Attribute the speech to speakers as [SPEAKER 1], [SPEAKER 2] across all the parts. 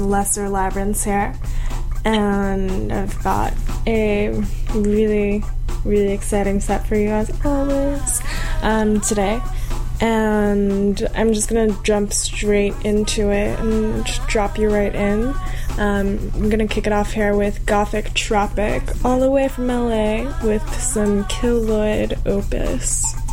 [SPEAKER 1] Lesser Labyrinths here, and I've got a really, really exciting set for you as always um, today. And I'm just gonna jump straight into it and drop you right in. Um, I'm gonna kick it off here with Gothic Tropic, all the way from LA, with some Killoyd Opus.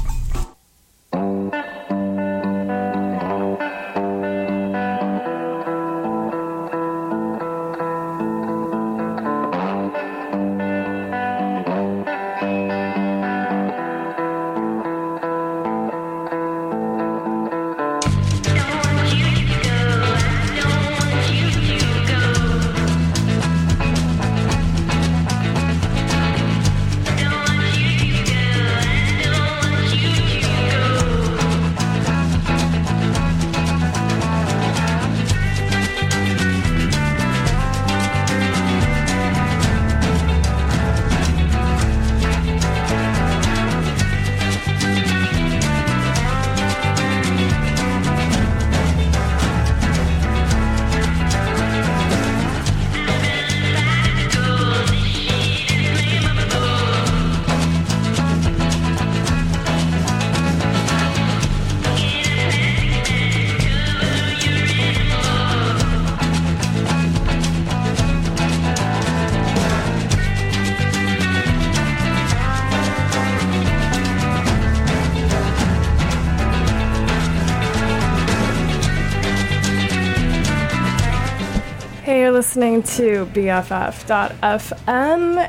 [SPEAKER 1] To BFF.FM,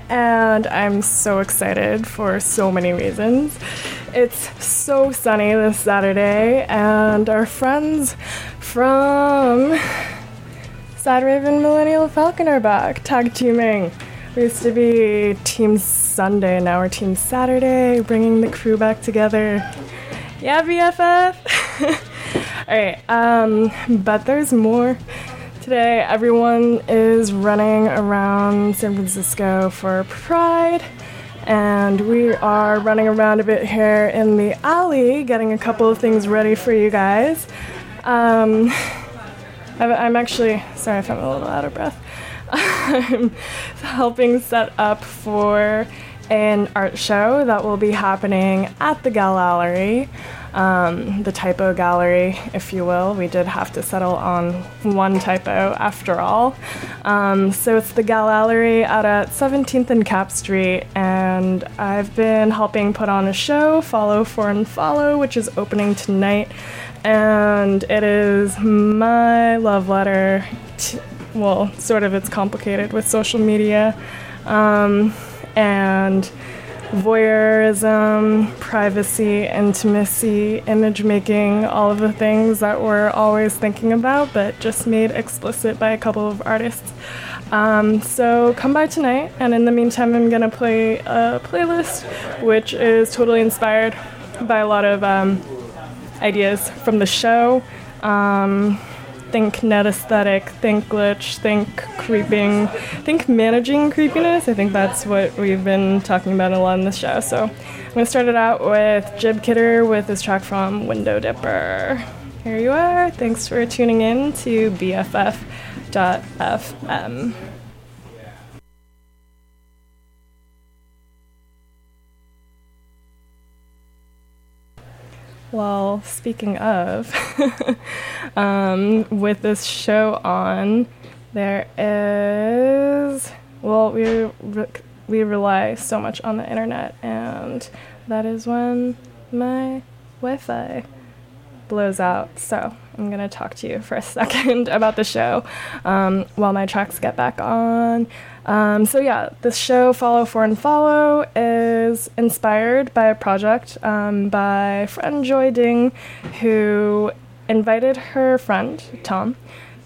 [SPEAKER 1] and I'm so excited for so many reasons. It's so sunny this Saturday, and our friends from Sad Raven Millennial Falcon are back, tag teaming. We used to be Team Sunday, now we're Team Saturday, bringing the crew back together. Yeah, BFF! Alright, um, but there's more Today, everyone is running around San Francisco for Pride, and we are running around a bit here in the alley, getting a couple of things ready for you guys. Um, I'm actually sorry if I'm a little out of breath. I'm helping set up for an art show that will be happening at the Gallery um, the typo gallery, if you will. We did have to settle on one typo after all. Um, so it's the gallery out at 17th and Capp Street, and I've been helping put on a show, Follow for Unfollow, which is opening tonight. And it is my love letter. To, well, sort of, it's complicated with social media. Um, and voyeurism, privacy, intimacy, image making, all of the things that we're always thinking about, but just made explicit by a couple of artists. Um, so come by tonight, and in the meantime, I'm gonna play a playlist which is totally inspired by a lot of um, ideas from the show. Um, think net aesthetic, think glitch, think creeping, think managing creepiness. I think that's what we've been talking about a lot in this show. So I'm going to start it out with Jib Kidder with this track from Windowdipper. Here you are. Thanks for tuning in to BFF.fm. Well, speaking of, um, with this show on, there is well, we re- we rely so much on the internet, and that is when my Wi-Fi blows out. So I'm gonna talk to you for a second about the show um, while my tracks get back on. Um, so yeah, this show Follow for Unfollow is inspired by a project um, by friend Joy Ding, who invited her friend Tom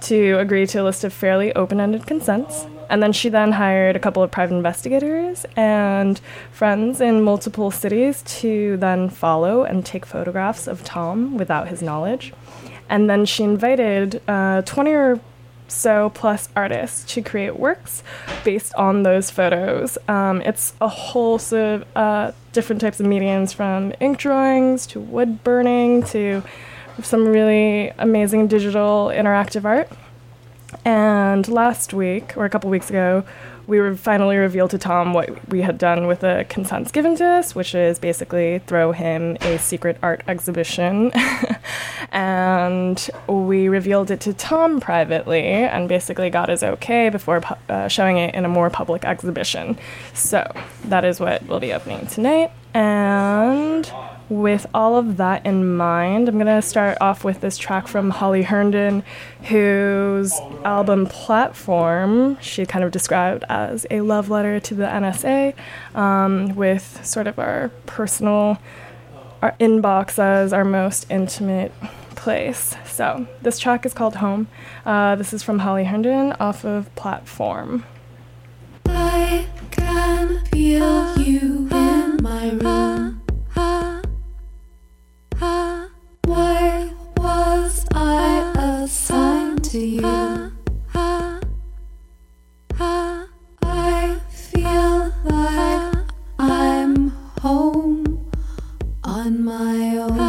[SPEAKER 1] to agree to a list of fairly open-ended consents. And then she then hired a couple of private investigators and friends in multiple cities to then follow and take photographs of Tom without his knowledge. And then she invited uh, 20 or so plus artists to create works based on those photos. Um, it's a whole sort of uh, different types of mediums from ink drawings to wood burning to some really amazing digital interactive art. And last week, or a couple weeks ago, we were finally revealed to Tom what we had done with the consents given to us, which is basically throw him a secret art exhibition. and we revealed it to Tom privately and basically got his okay before pu- uh, showing it in a more public exhibition. So that is what we'll be opening tonight. And with all of that in mind, I'm going to start off with this track from Holly Herndon, whose album Platform she kind of described as a love letter to the NSA, um, with sort of our personal our inbox as our most intimate place. So this track is called Home. Uh, this is from Holly Herndon off of Platform.
[SPEAKER 2] I can feel you in my room. Why was I assigned to you? I feel like I'm home on my own.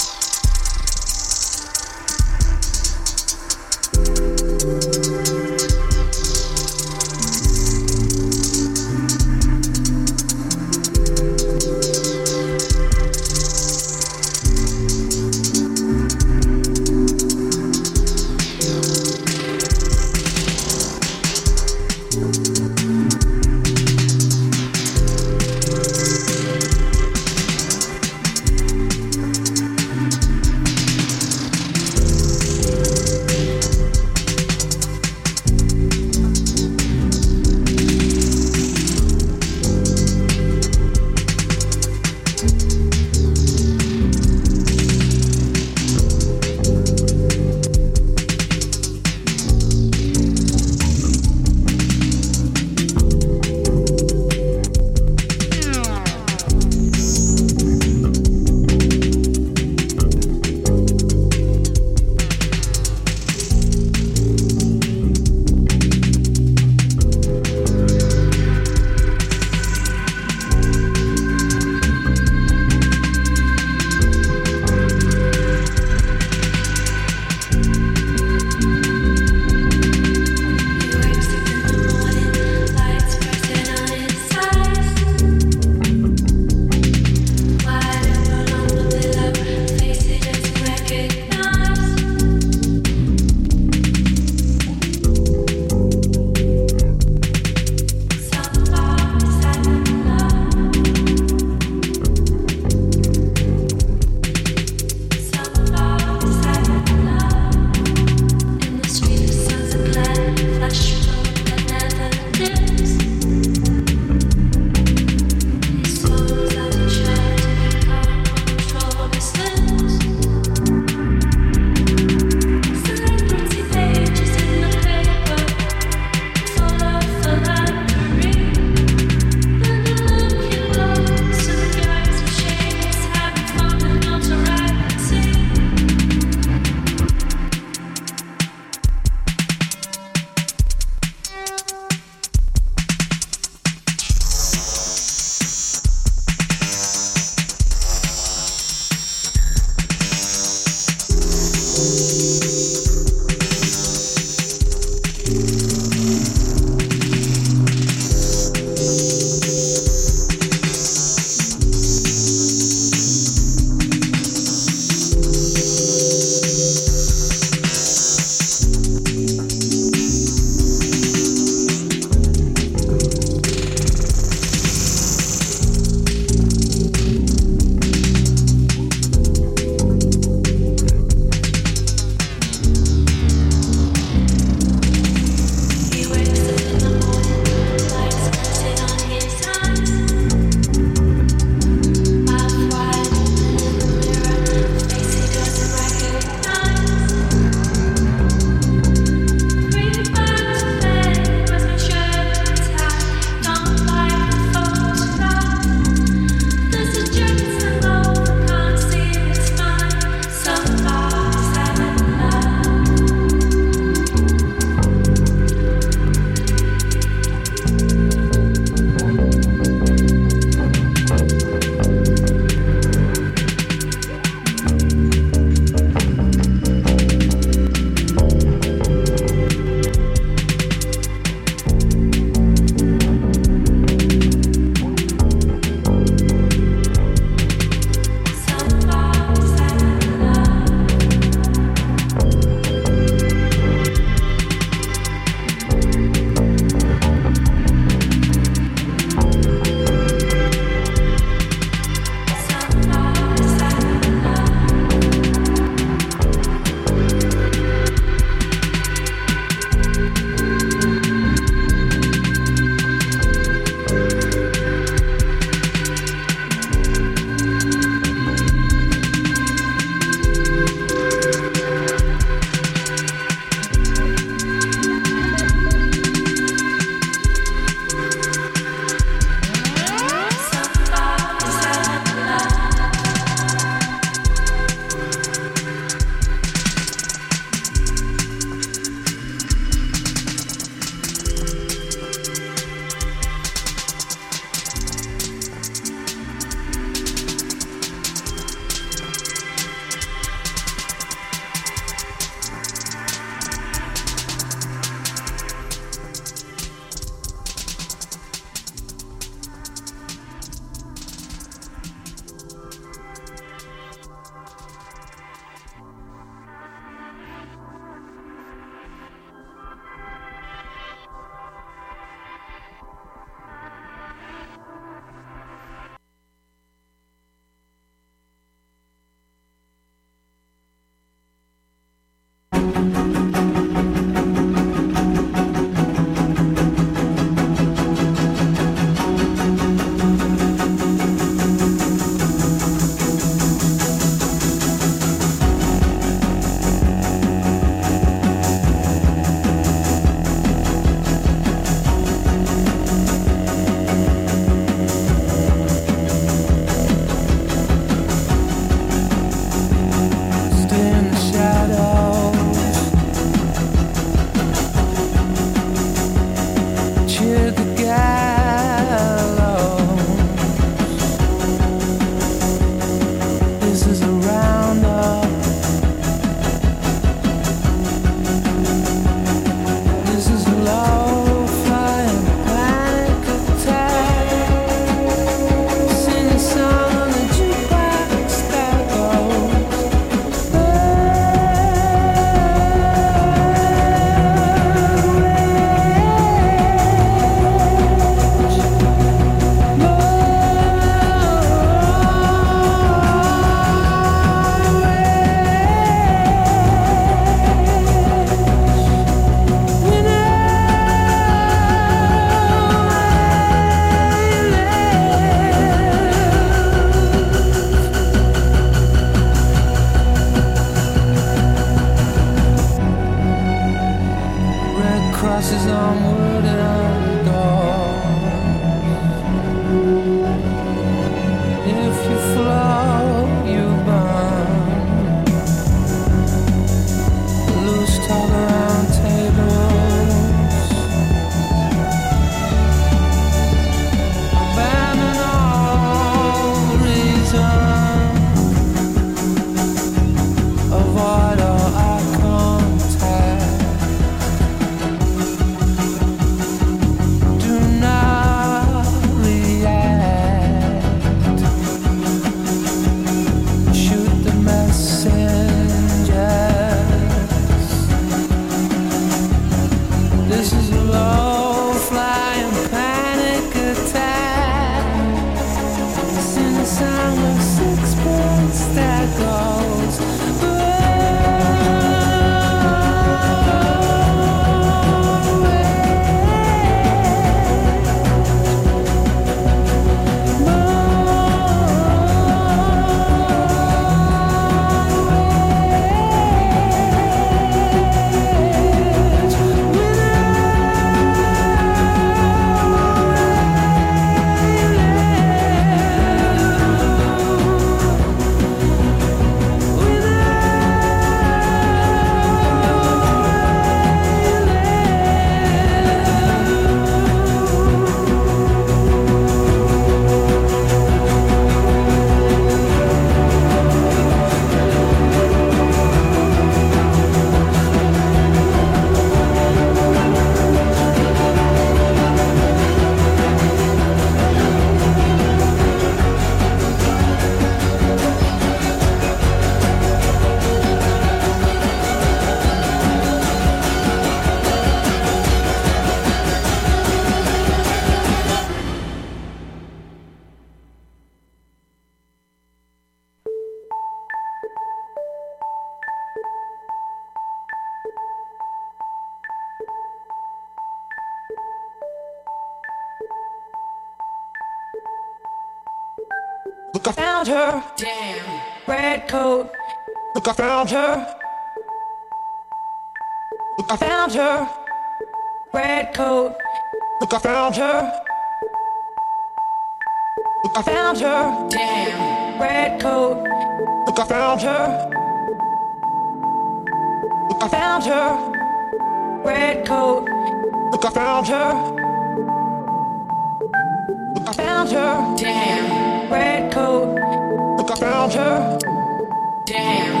[SPEAKER 3] Damn.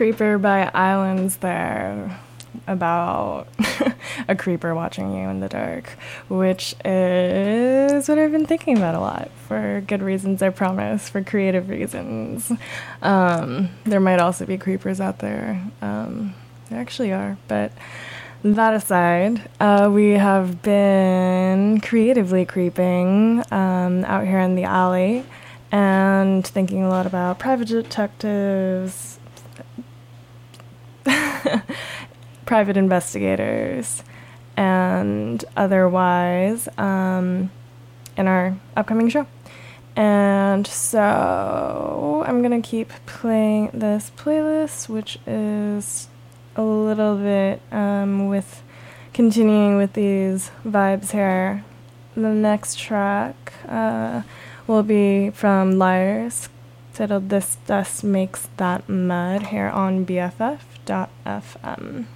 [SPEAKER 1] Creeper by Islands there about a creeper watching you in the dark, which is what I've been thinking about a lot for good reasons, I promise, for creative reasons. Um, there might also be creepers out there. Um, there actually are, but that aside, uh, we have been creatively creeping um, out here in the alley and thinking a lot about private detectives, private investigators, and otherwise um, in our upcoming show. And so I'm gonna keep playing this playlist, which is a little bit um, with continuing with these vibes here. The next track uh, will be from Liars, titled This Dust Makes That Mud, here on BFF.fm.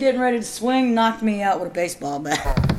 [SPEAKER 4] getting ready to swing, knocked me out with a baseball bat.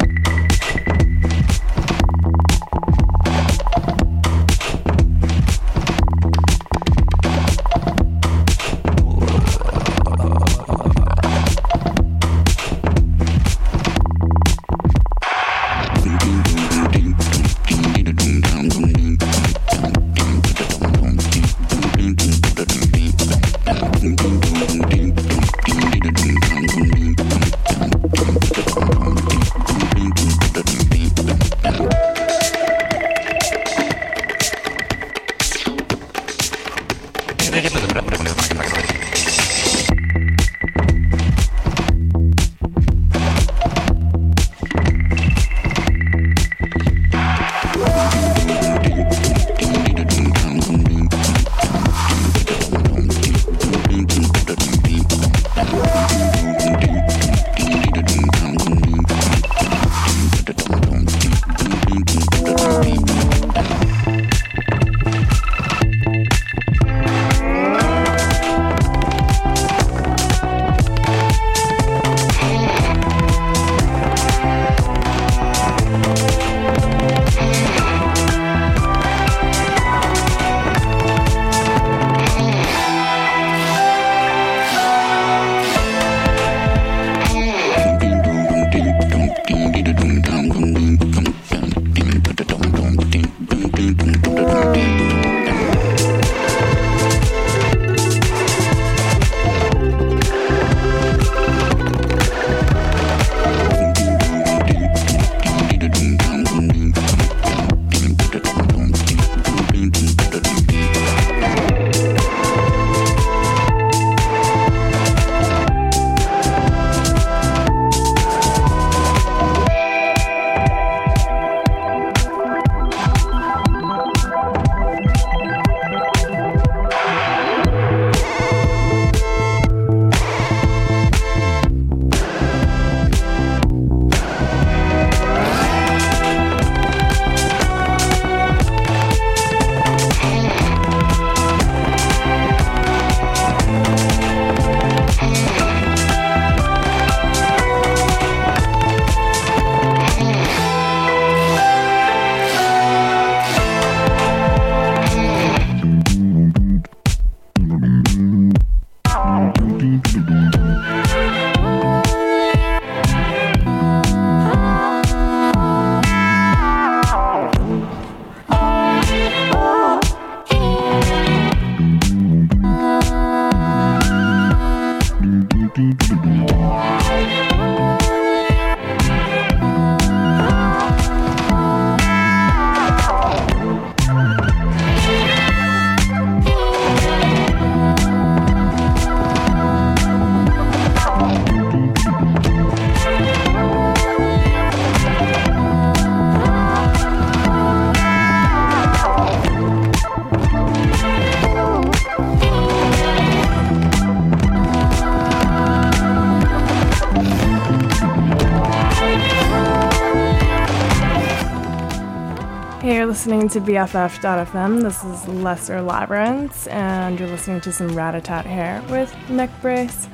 [SPEAKER 1] Listening to BFF.fm. This is Lesser Labyrinths, and you're listening to some Ratatat Hair with Neck Brace.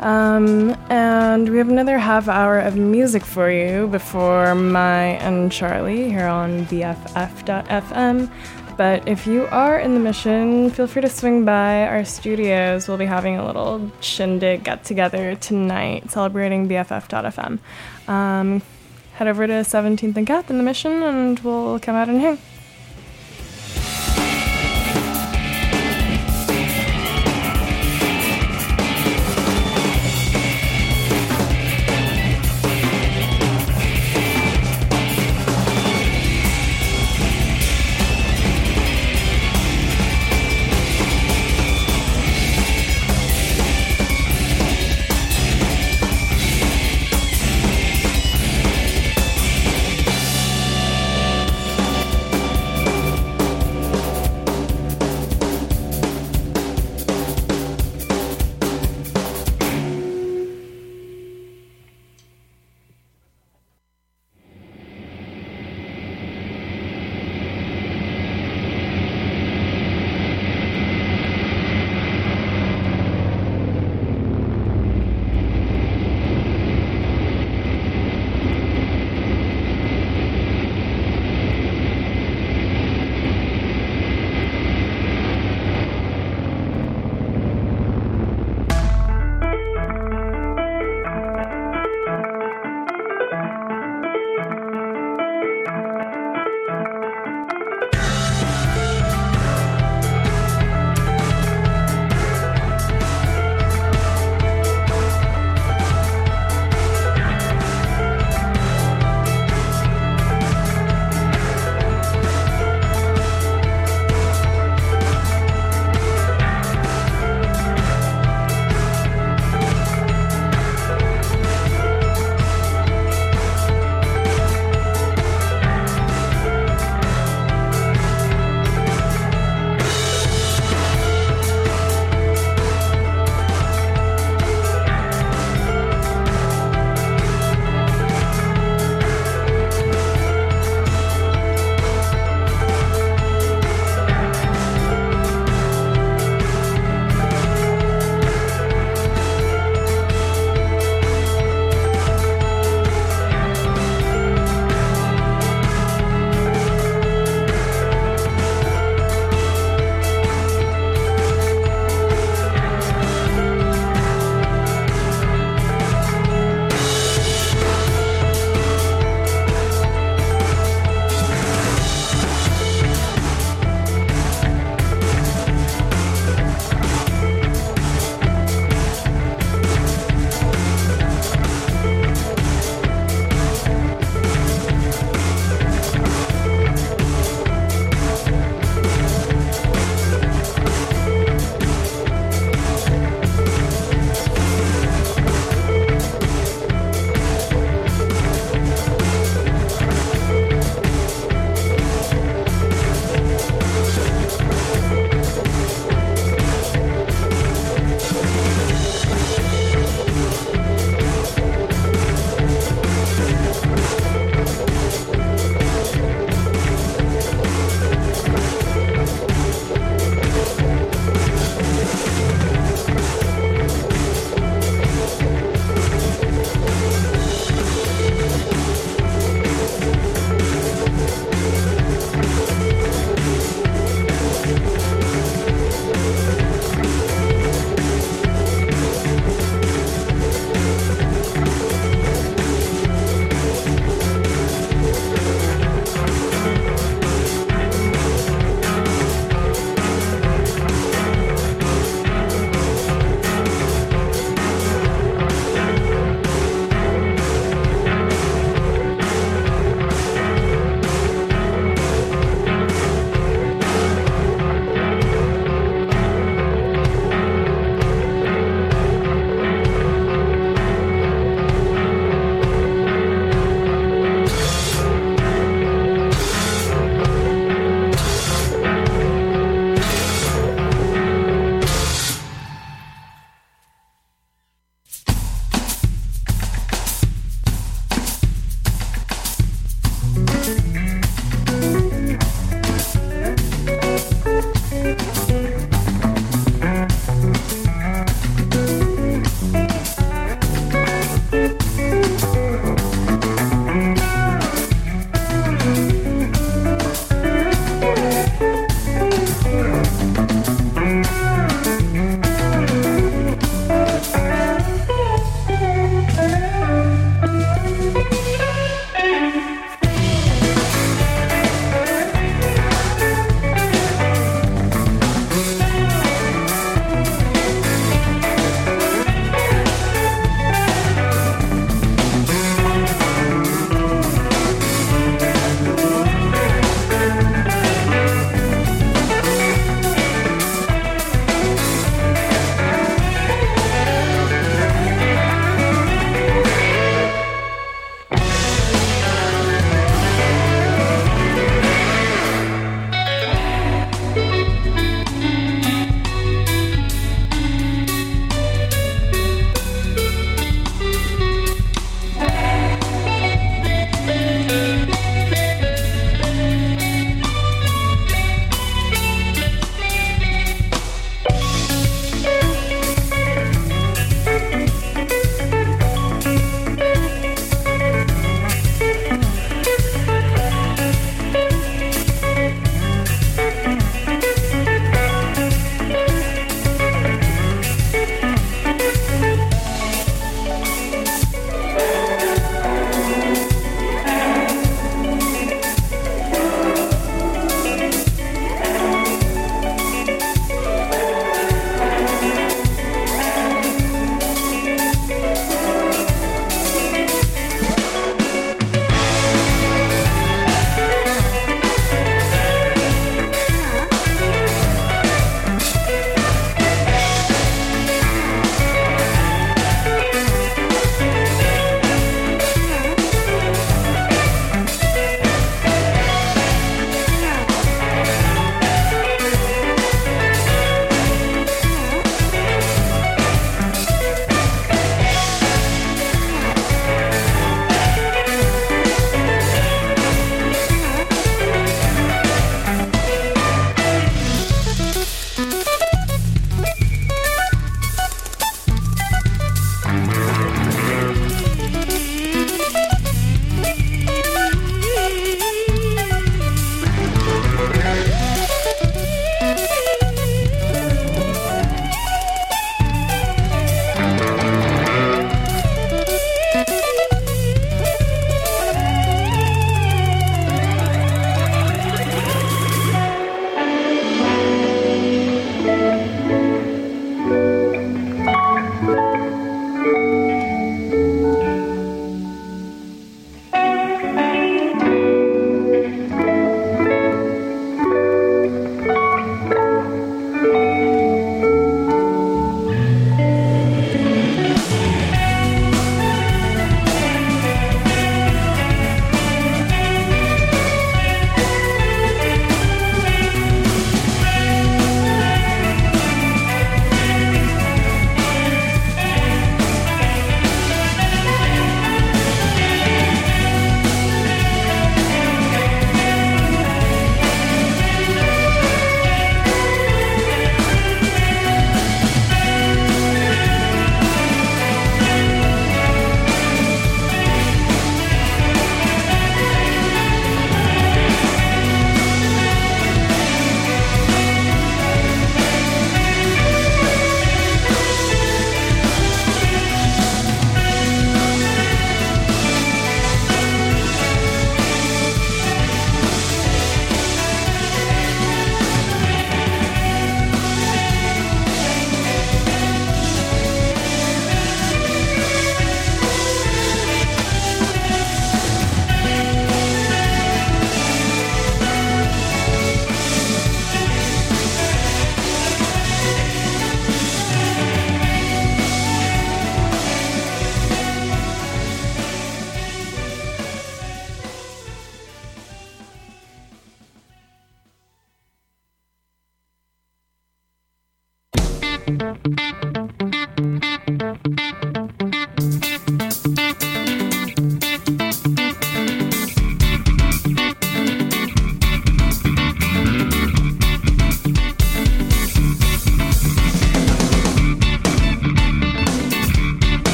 [SPEAKER 1] Um, and we have another half hour of music for you before my and Charlie here on BFF.fm. But if you are in the mission, feel free to swing by our studios. We'll be having a little shindig get together tonight celebrating BFF.fm. Um, head over to 17th and Capp in the mission and we'll come out and hang.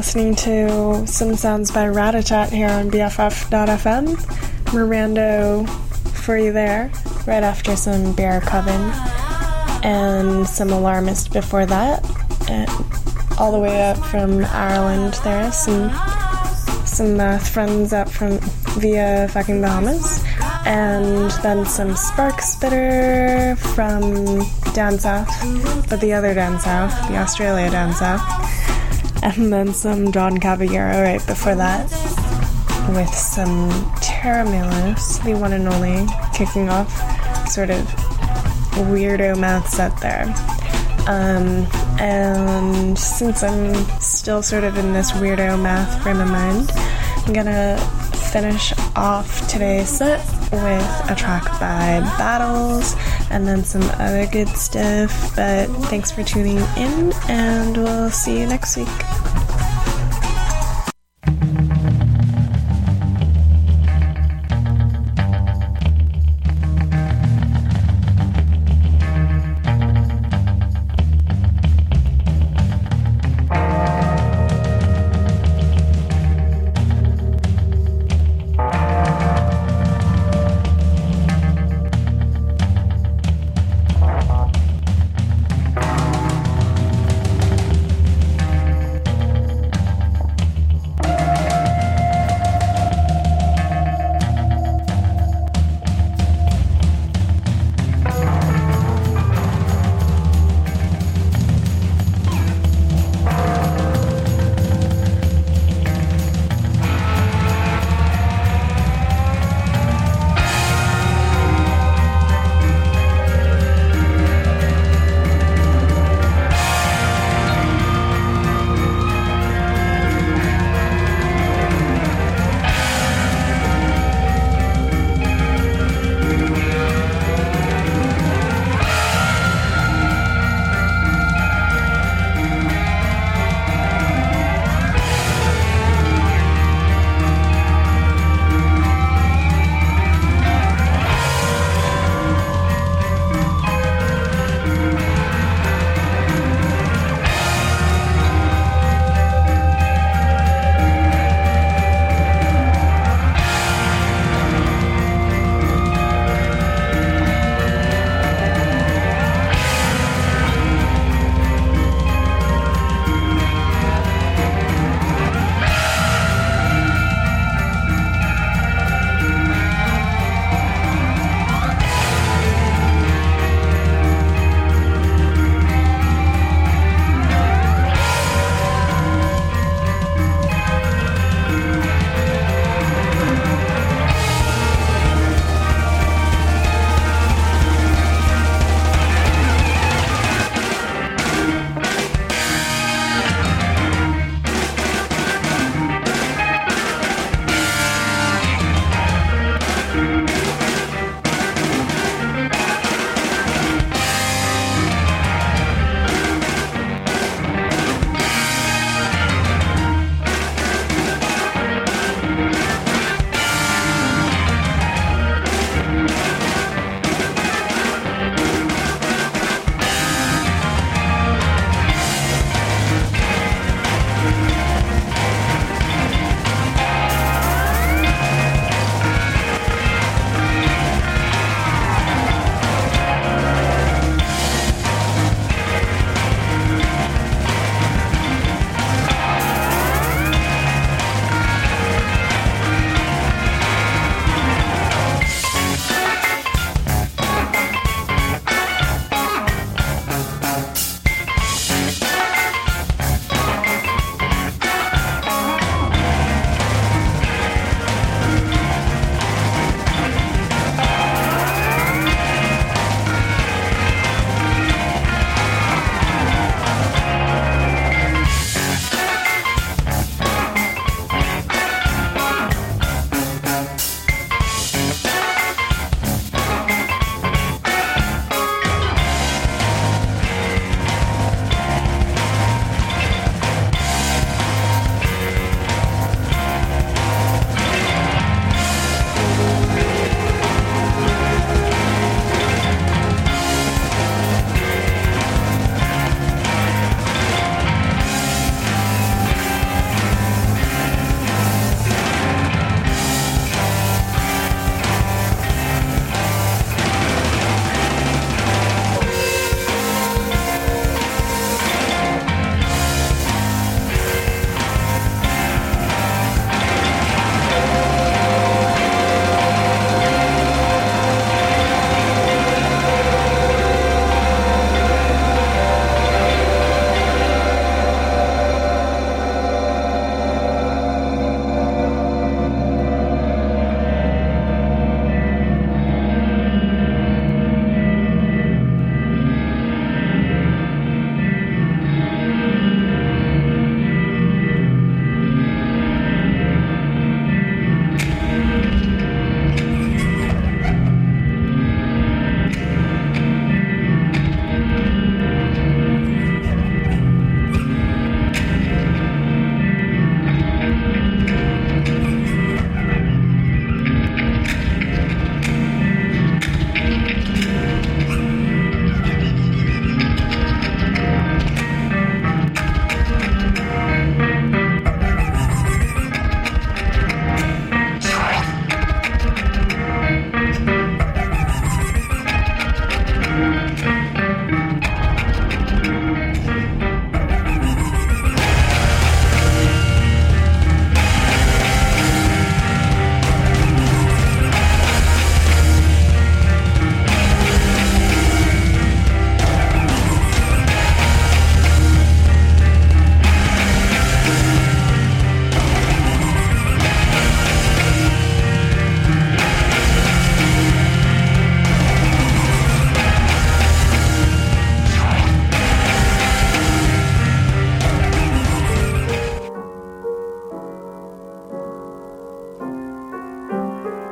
[SPEAKER 1] Listening to some sounds by Ratatat here on BFF.fm. Mirando for you there, right after some Bear Coven, and some Alarmist before that. And all the way up from Ireland there, some some uh, friends up from via fucking Bahamas, and then some Spark Spitter from down south, but the other down south, the Australia down south, and then some John Caballero right before that, with some Tera Melos, the one and only, kicking off sort of weirdo math set there. Um, and since I'm still sort of in this weirdo math frame of mind, I'm gonna finish off today's set with a track by Battles and then some other good stuff. But thanks for tuning in, and we'll see you next week.